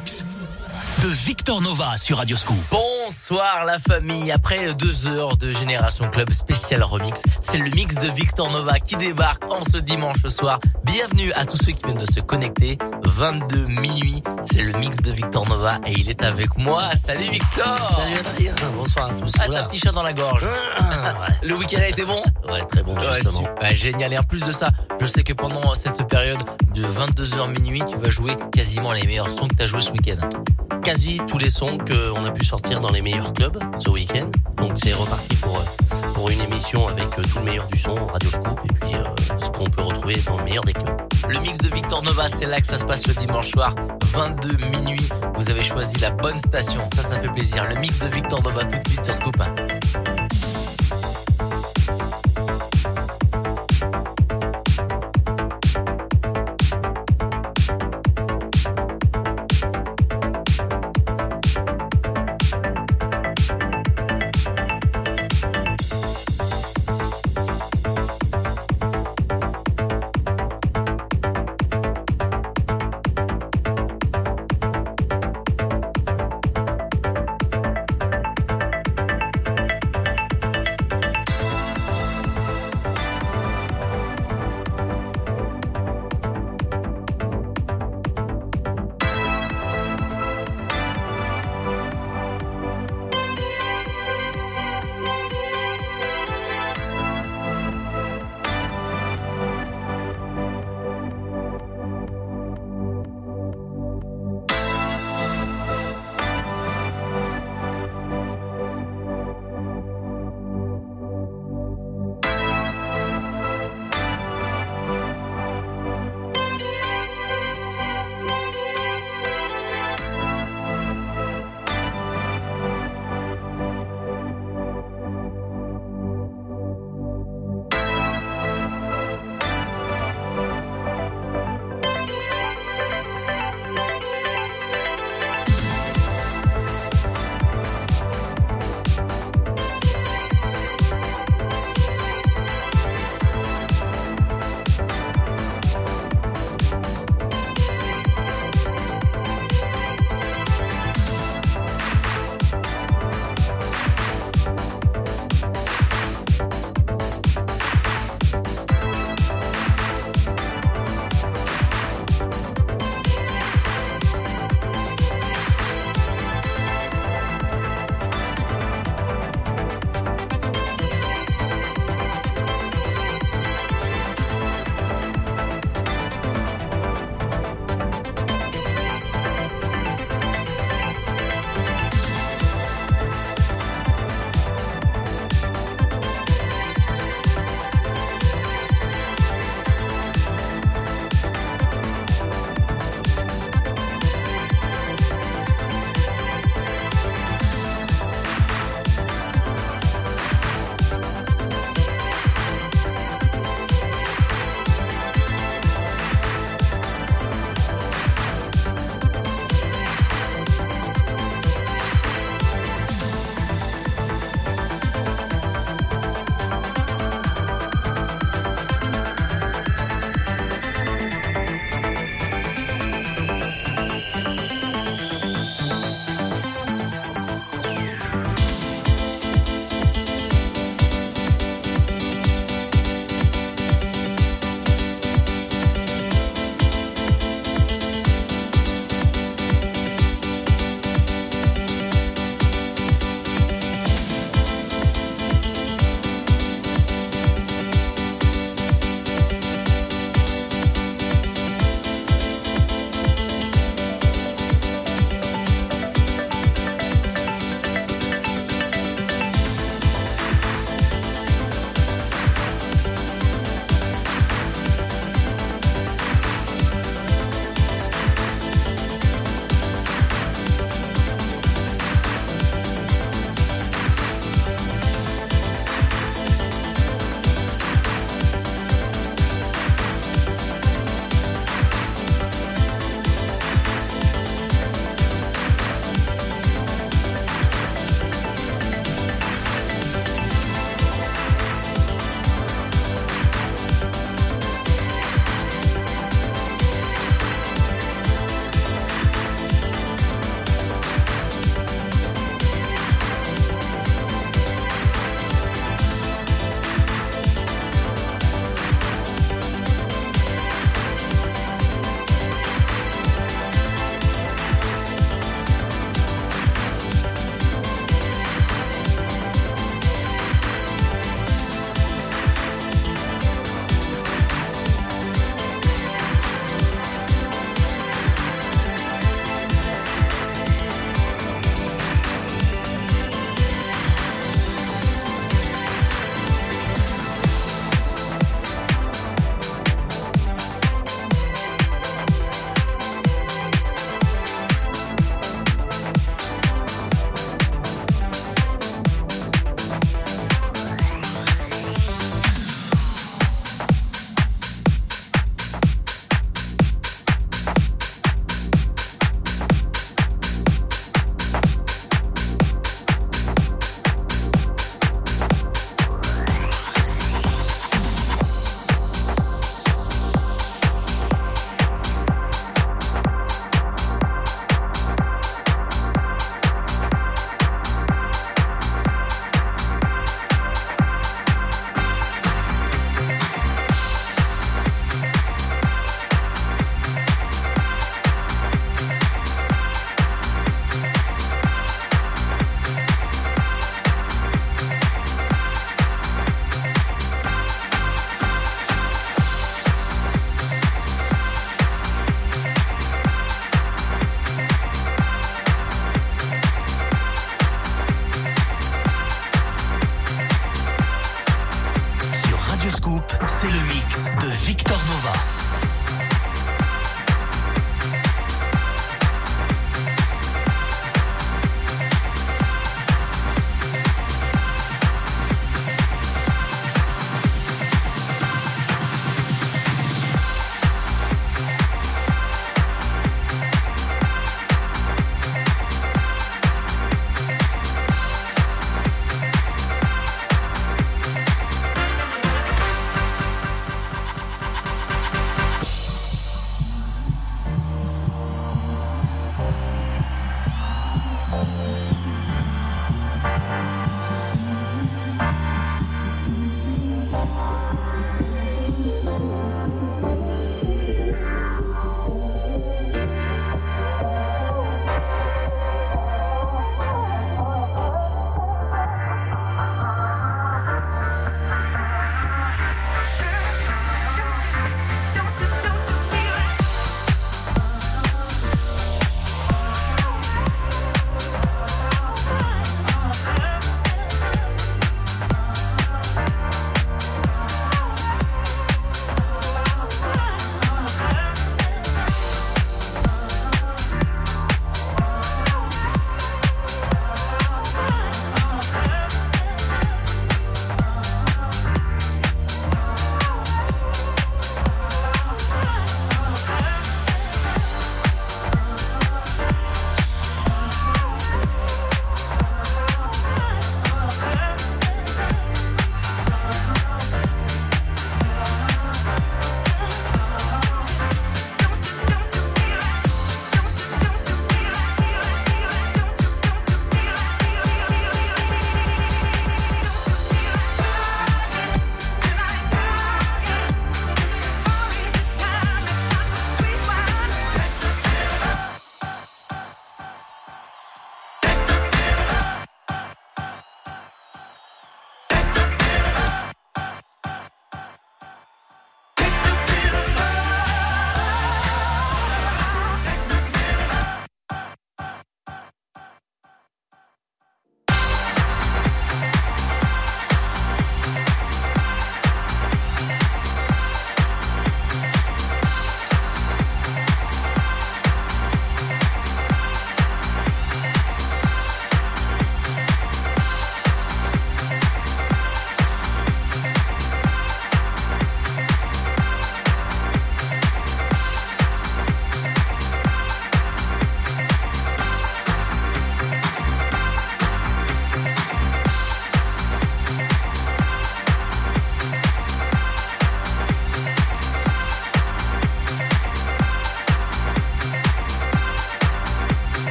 remix de Victor Nova sur Radio Scoop. Bonsoir la famille. Après deux heures de Génération Club spécial remix, c'est le mix de Victor Nova qui débarque en ce dimanche soir. Bienvenue à tous ceux qui viennent de se connecter. 22 minuit, c'est le mix de Victor Nova et il est avec moi. Salut Victor. Salut Adrien. Bonsoir à tous. Ah, t'as un petit chat dans la gorge. Ah, ouais. Le week-end a été bon? Ouais, très bon, Ouais, justement. super, génial. Et en plus de ça, je sais que pendant cette période de 22h minuit, tu vas jouer quasiment les meilleurs sons que tu as joué ce week-end. Quasi tous les sons qu'on a pu sortir dans les meilleurs clubs ce week-end. Donc c'est reparti pour, euh, pour une émission avec euh, tout le meilleur du son, Radio Scoop, et puis euh, ce qu'on peut retrouver dans le meilleur des clubs. Le mix de Victor Nova, c'est là que ça se passe le dimanche soir, 22 minuit. Vous avez choisi la bonne station, ça, ça fait plaisir. Le mix de Victor Nova tout de suite sur Scoop.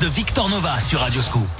De Victor Nova sur Radio Scoop.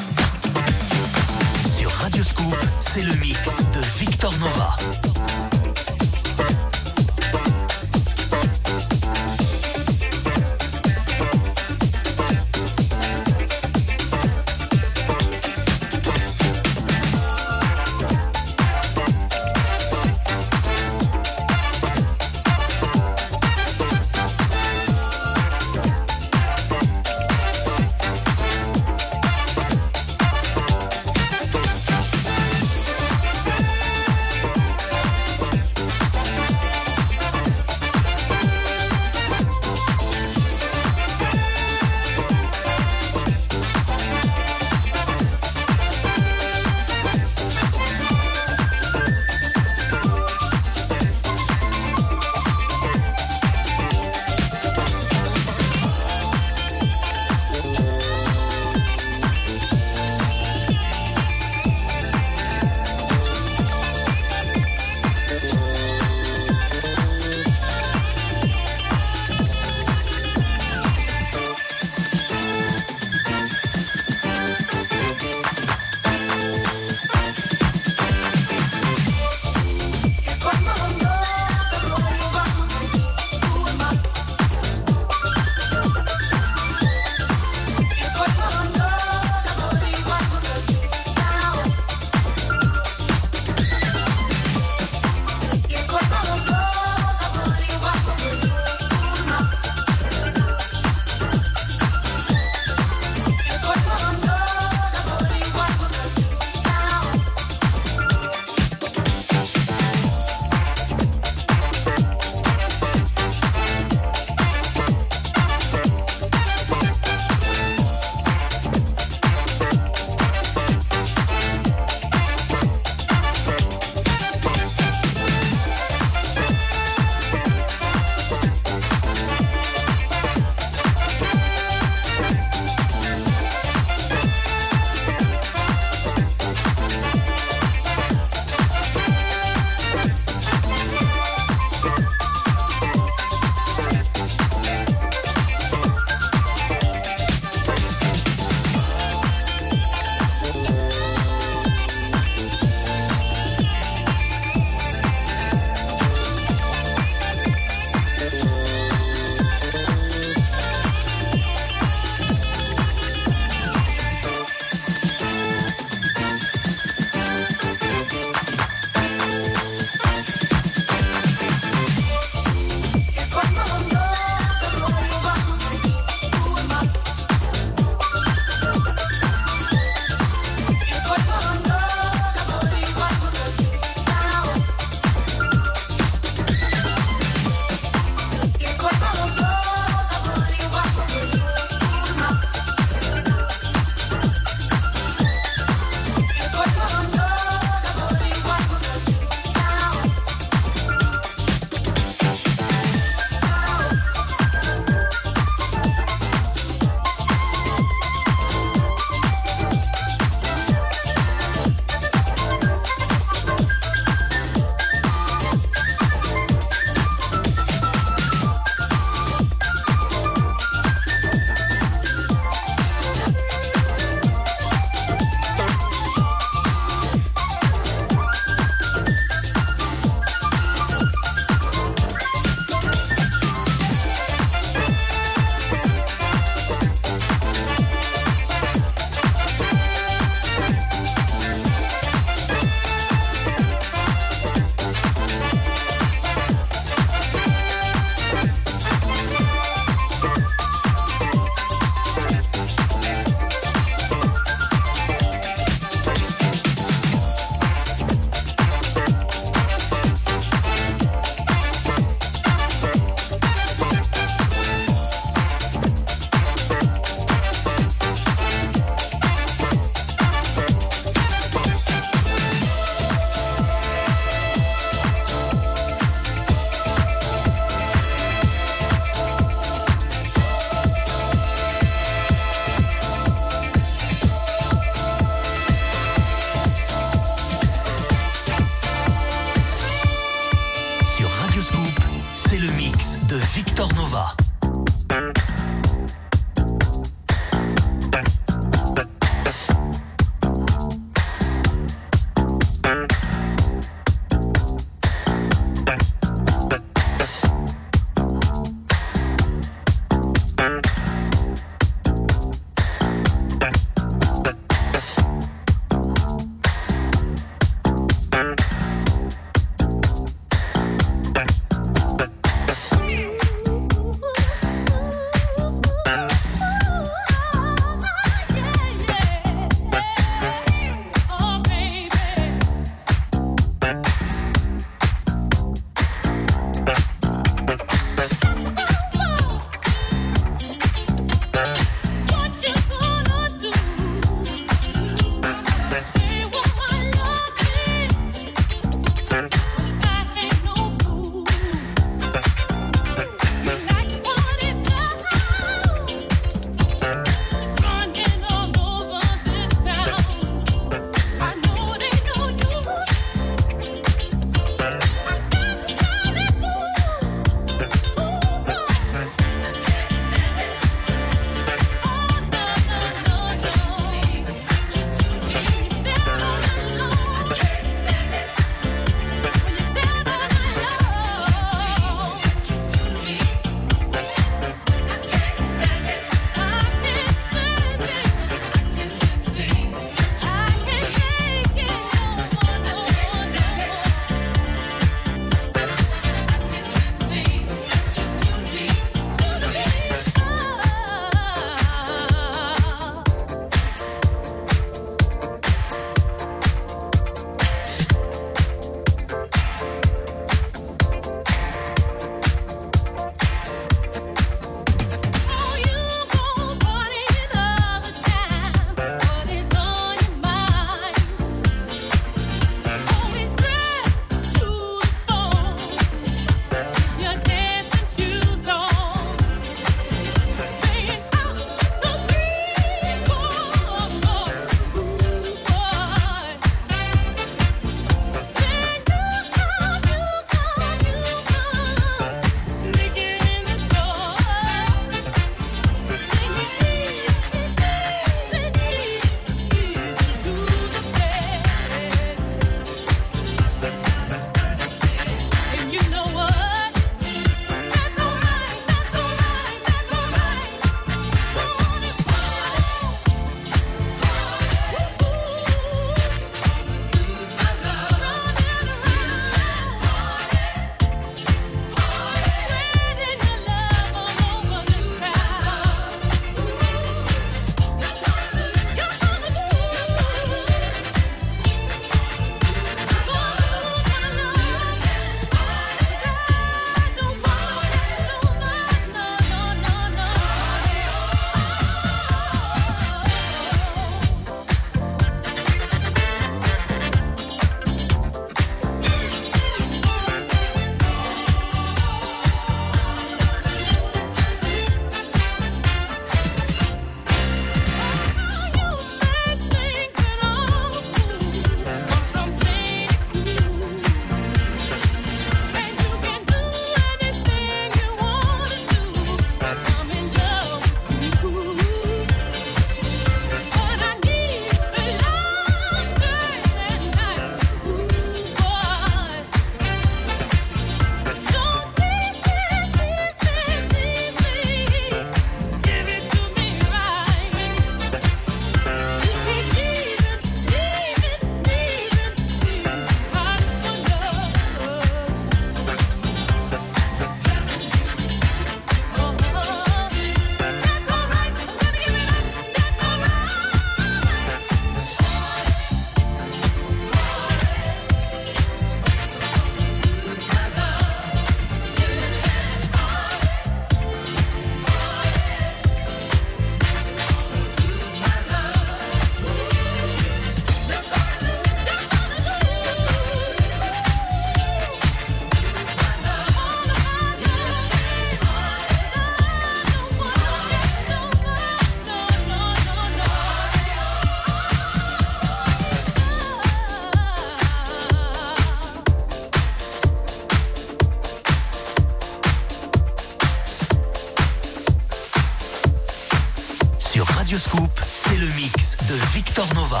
Nova.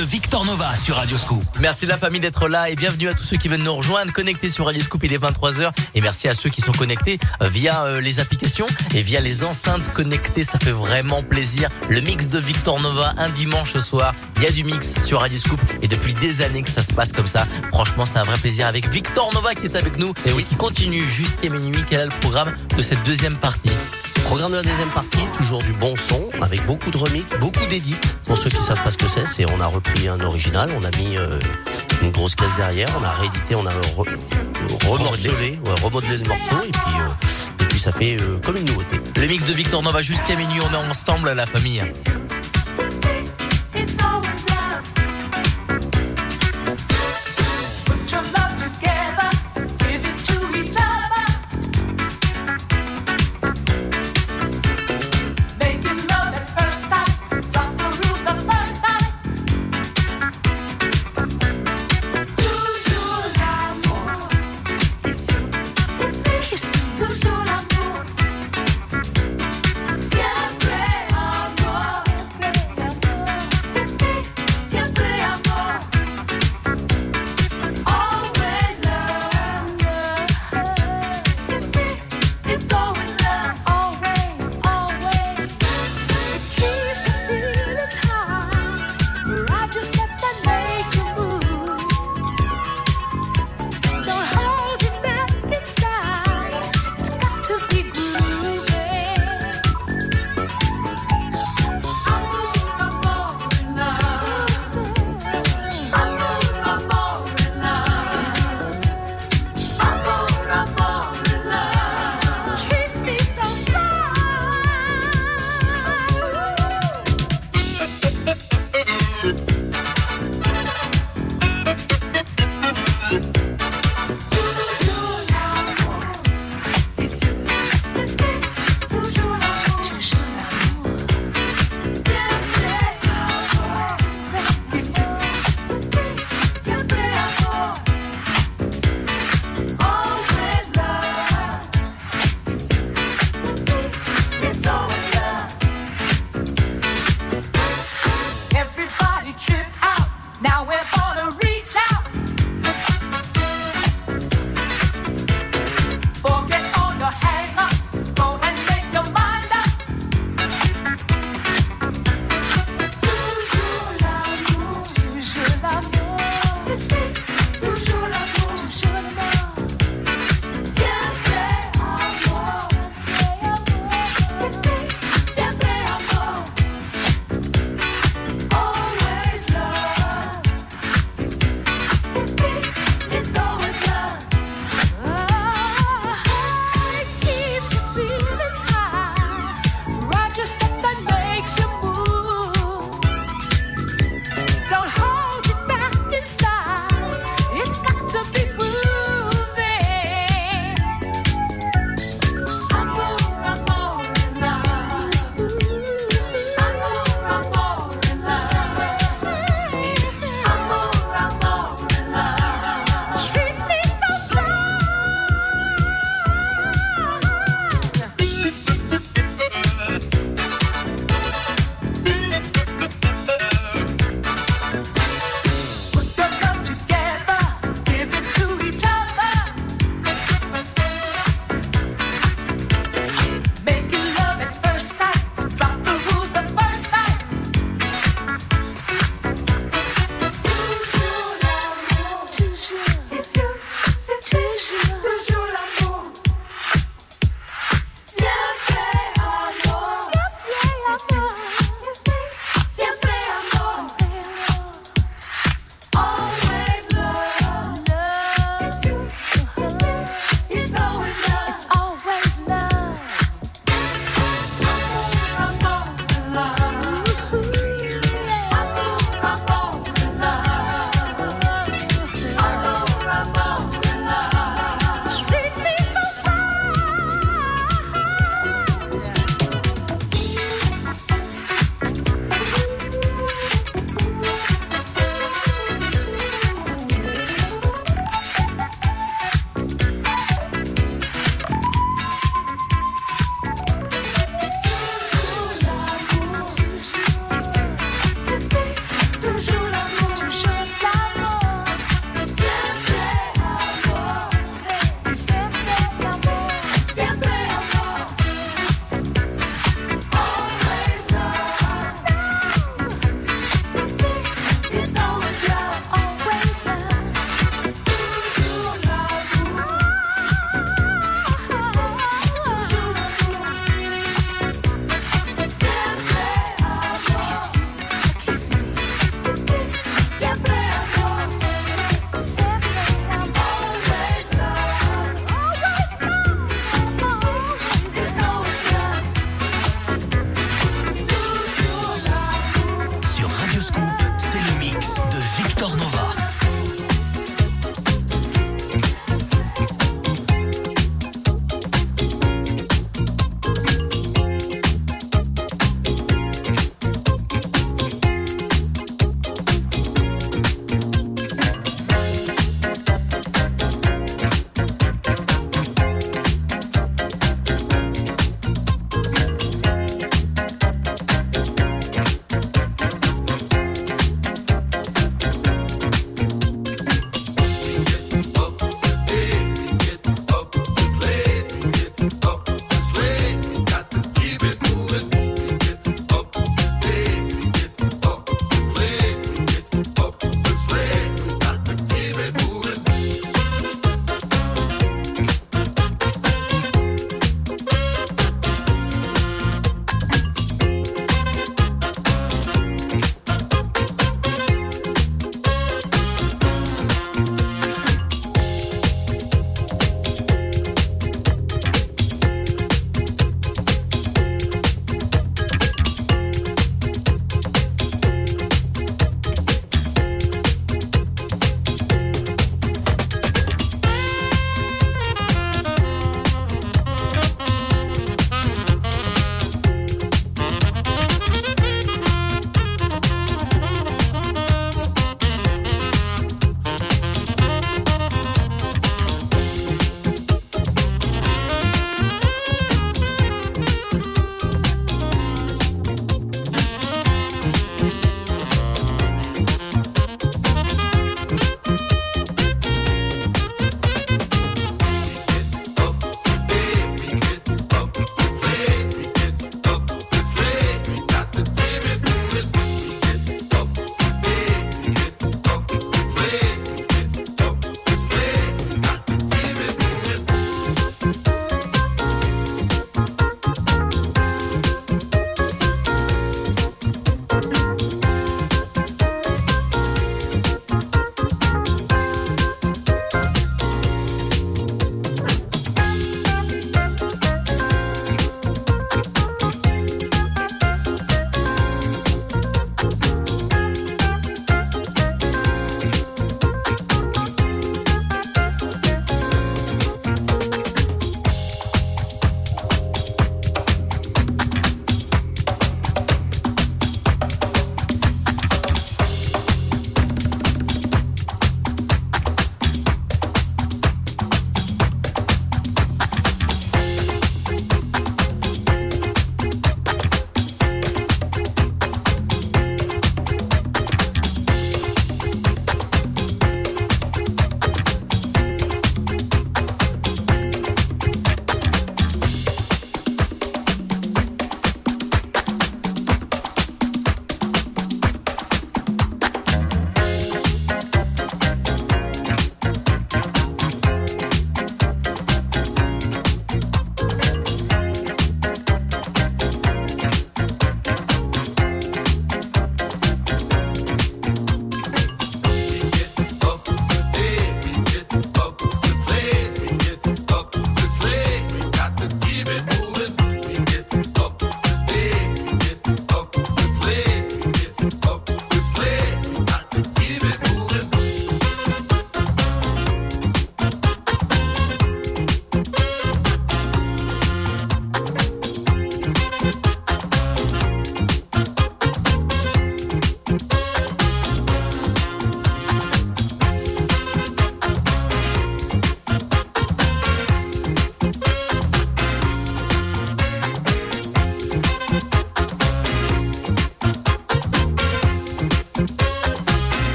De Victor Nova sur Radio Scoop. Merci la famille d'être là et bienvenue à tous ceux qui viennent nous rejoindre connectés sur Radio Scoop. Il est 23h et merci à ceux qui sont connectés via euh, les applications et via les enceintes connectées. Ça fait vraiment plaisir. Le mix de Victor Nova un dimanche soir. Il y a du mix sur Radio Scoop et depuis des années que ça se passe comme ça. Franchement, c'est un vrai plaisir avec Victor Nova qui est avec nous et oui, qui continue jusqu'à minuit. Quel est le programme de cette deuxième partie? Programme de la deuxième partie, toujours du bon son, avec beaucoup de remix, beaucoup d'édits. Pour ceux qui savent pas ce que c'est, c'est on a repris un original, on a mis euh, une grosse caisse derrière, on a réédité, on a re, remodelé, remodelé le morceau et puis euh, et puis ça fait euh, comme une nouveauté. Le mix de Victor Nova jusqu'à minuit, on est ensemble la famille.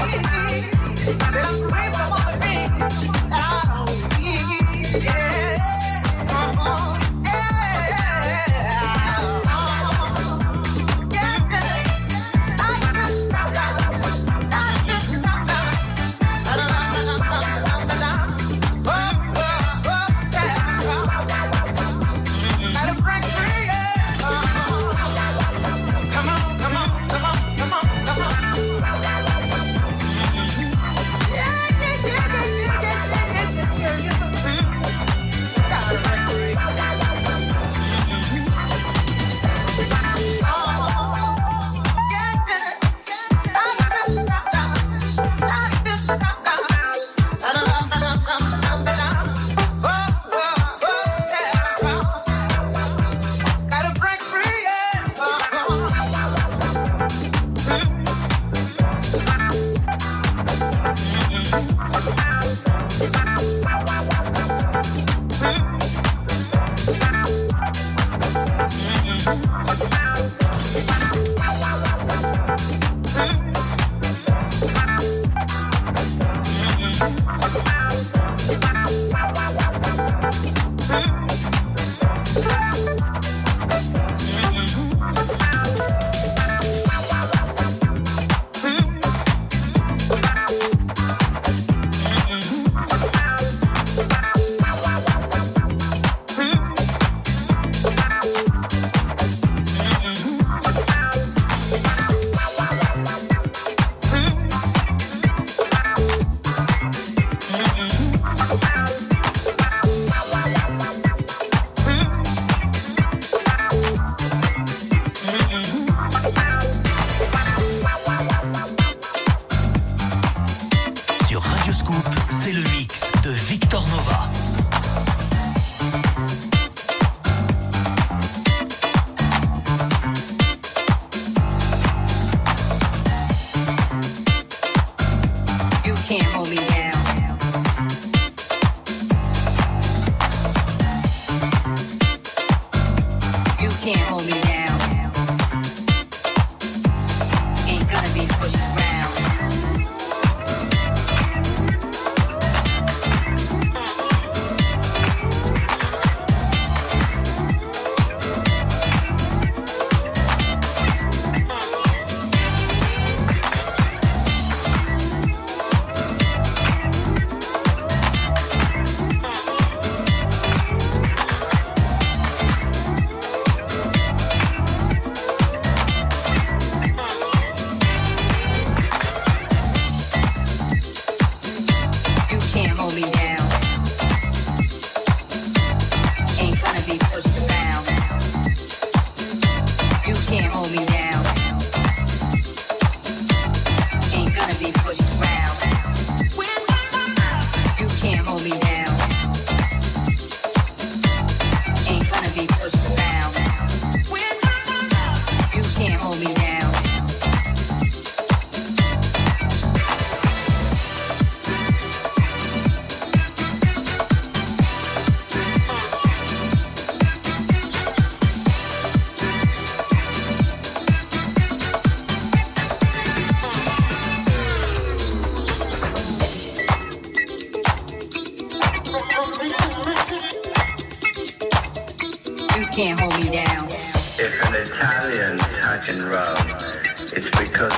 Said I'm free from all the. Yeah.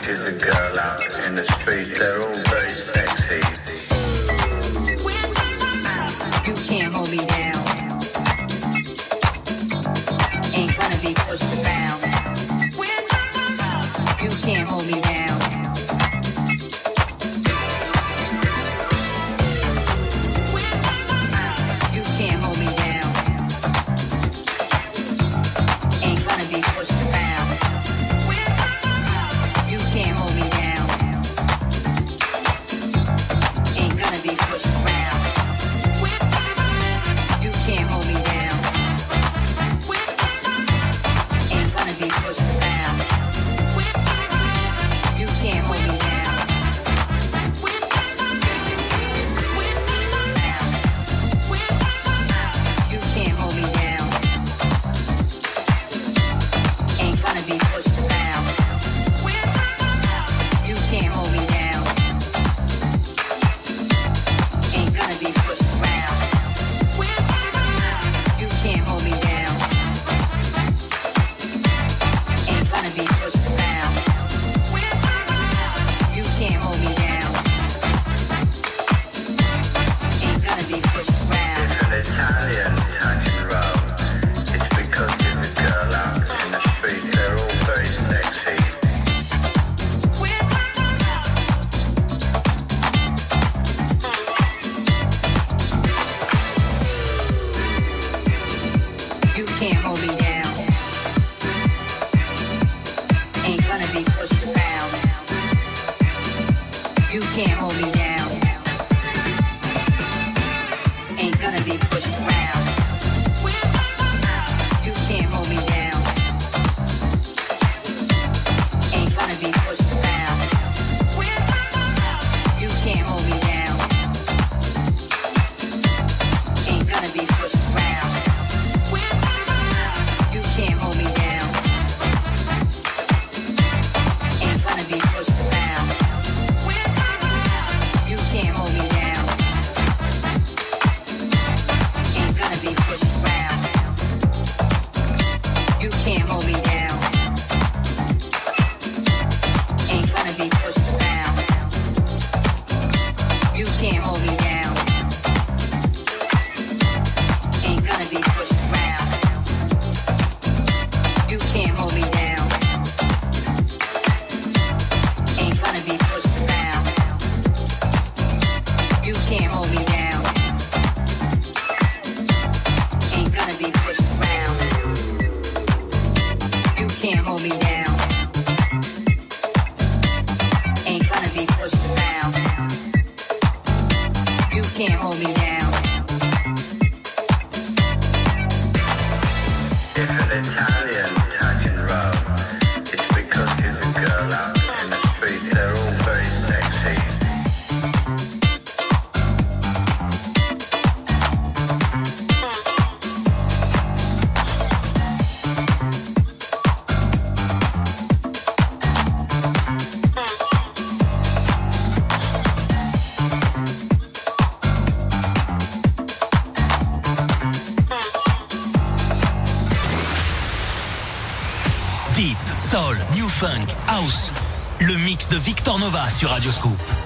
is a girl out in the street. They're all funk, house. Le mix de Victor Nova sur Radio Scoop.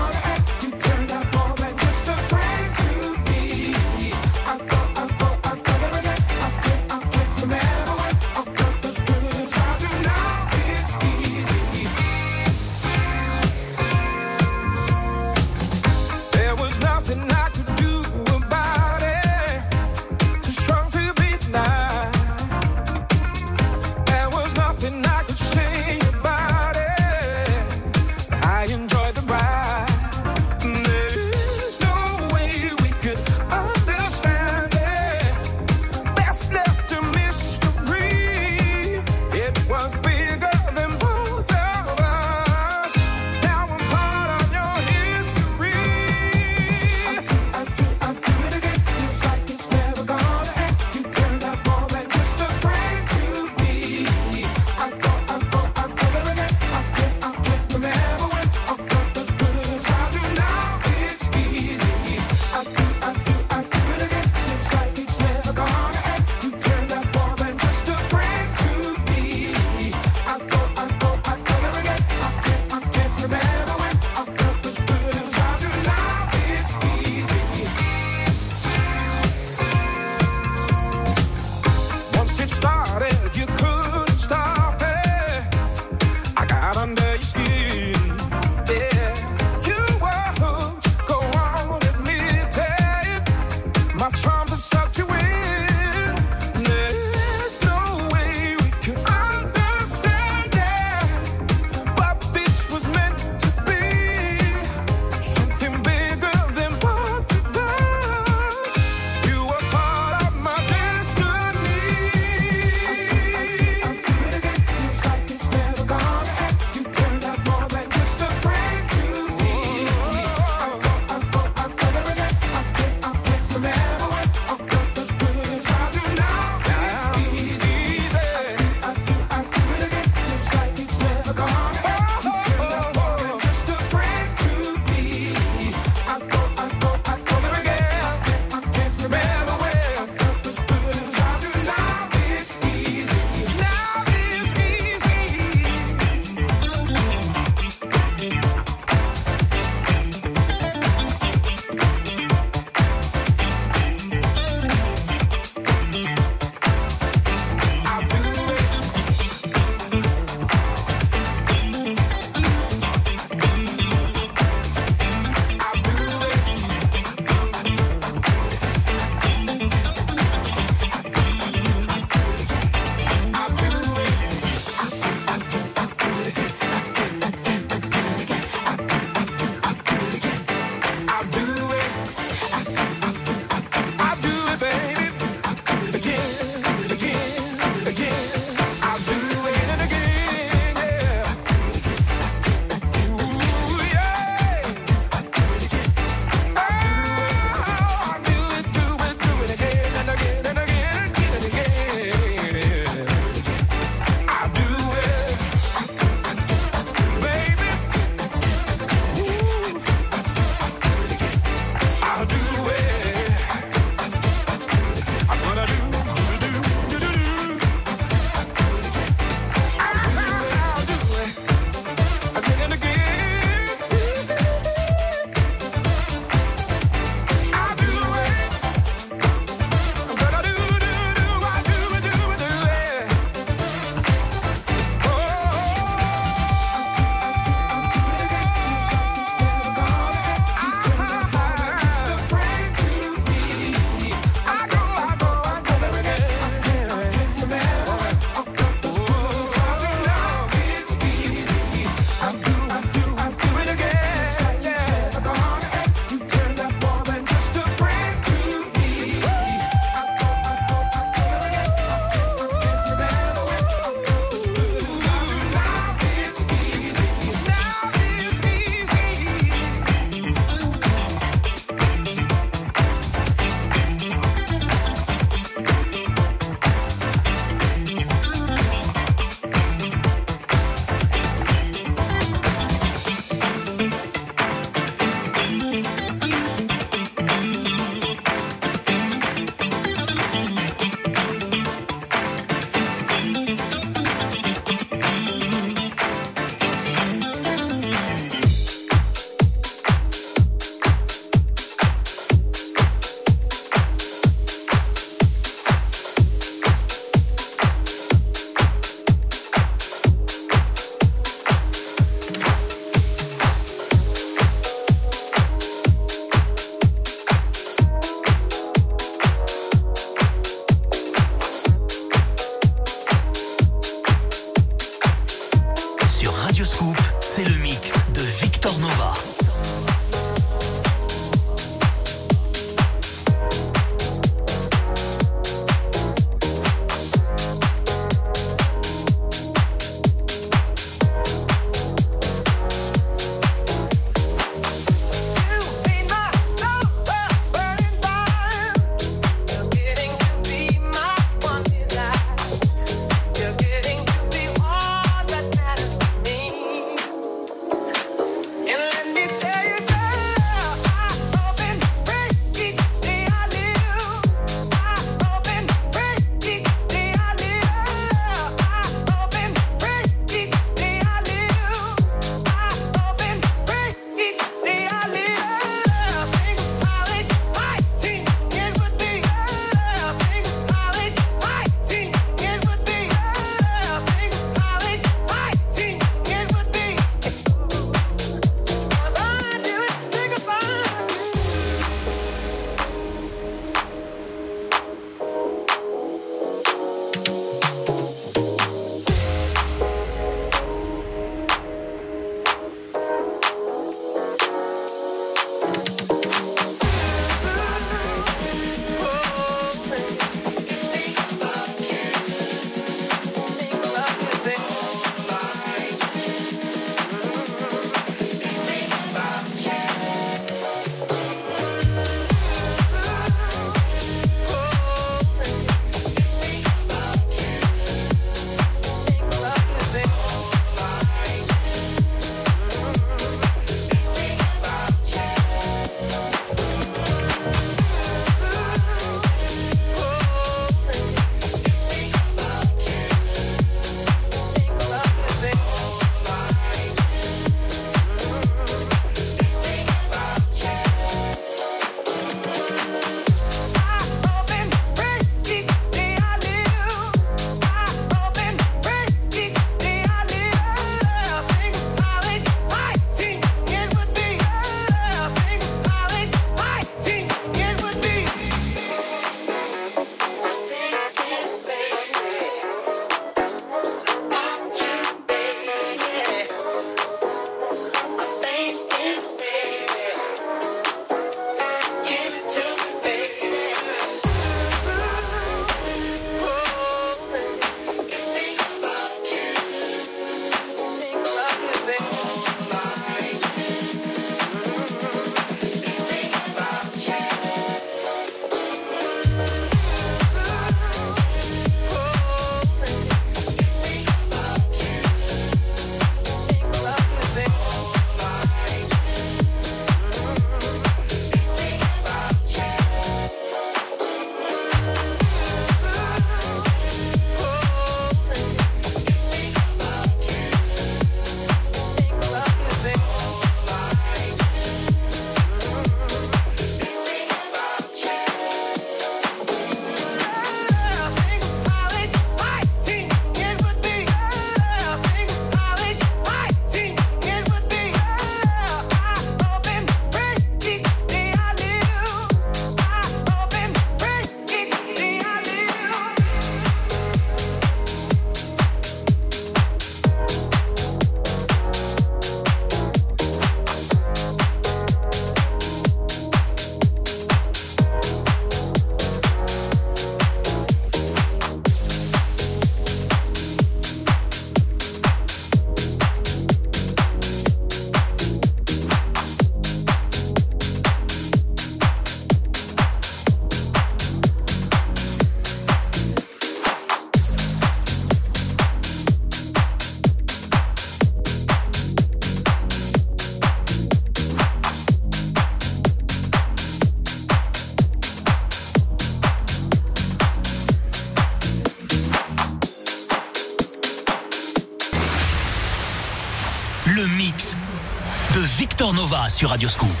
Sur Radio Scoop.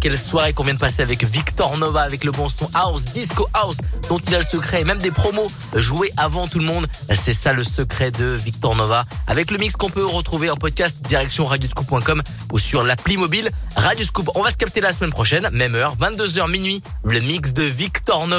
Quelle soirée qu'on vient de passer avec Victor Nova, avec le bon son house, disco house, dont il a le secret, et même des promos joués avant tout le monde. C'est ça le secret de Victor Nova, avec le mix qu'on peut retrouver en podcast direction radioscoop.com ou sur l'appli mobile Radioscoop. On va se capter la semaine prochaine, même heure, 22h minuit, le mix de Victor Nova.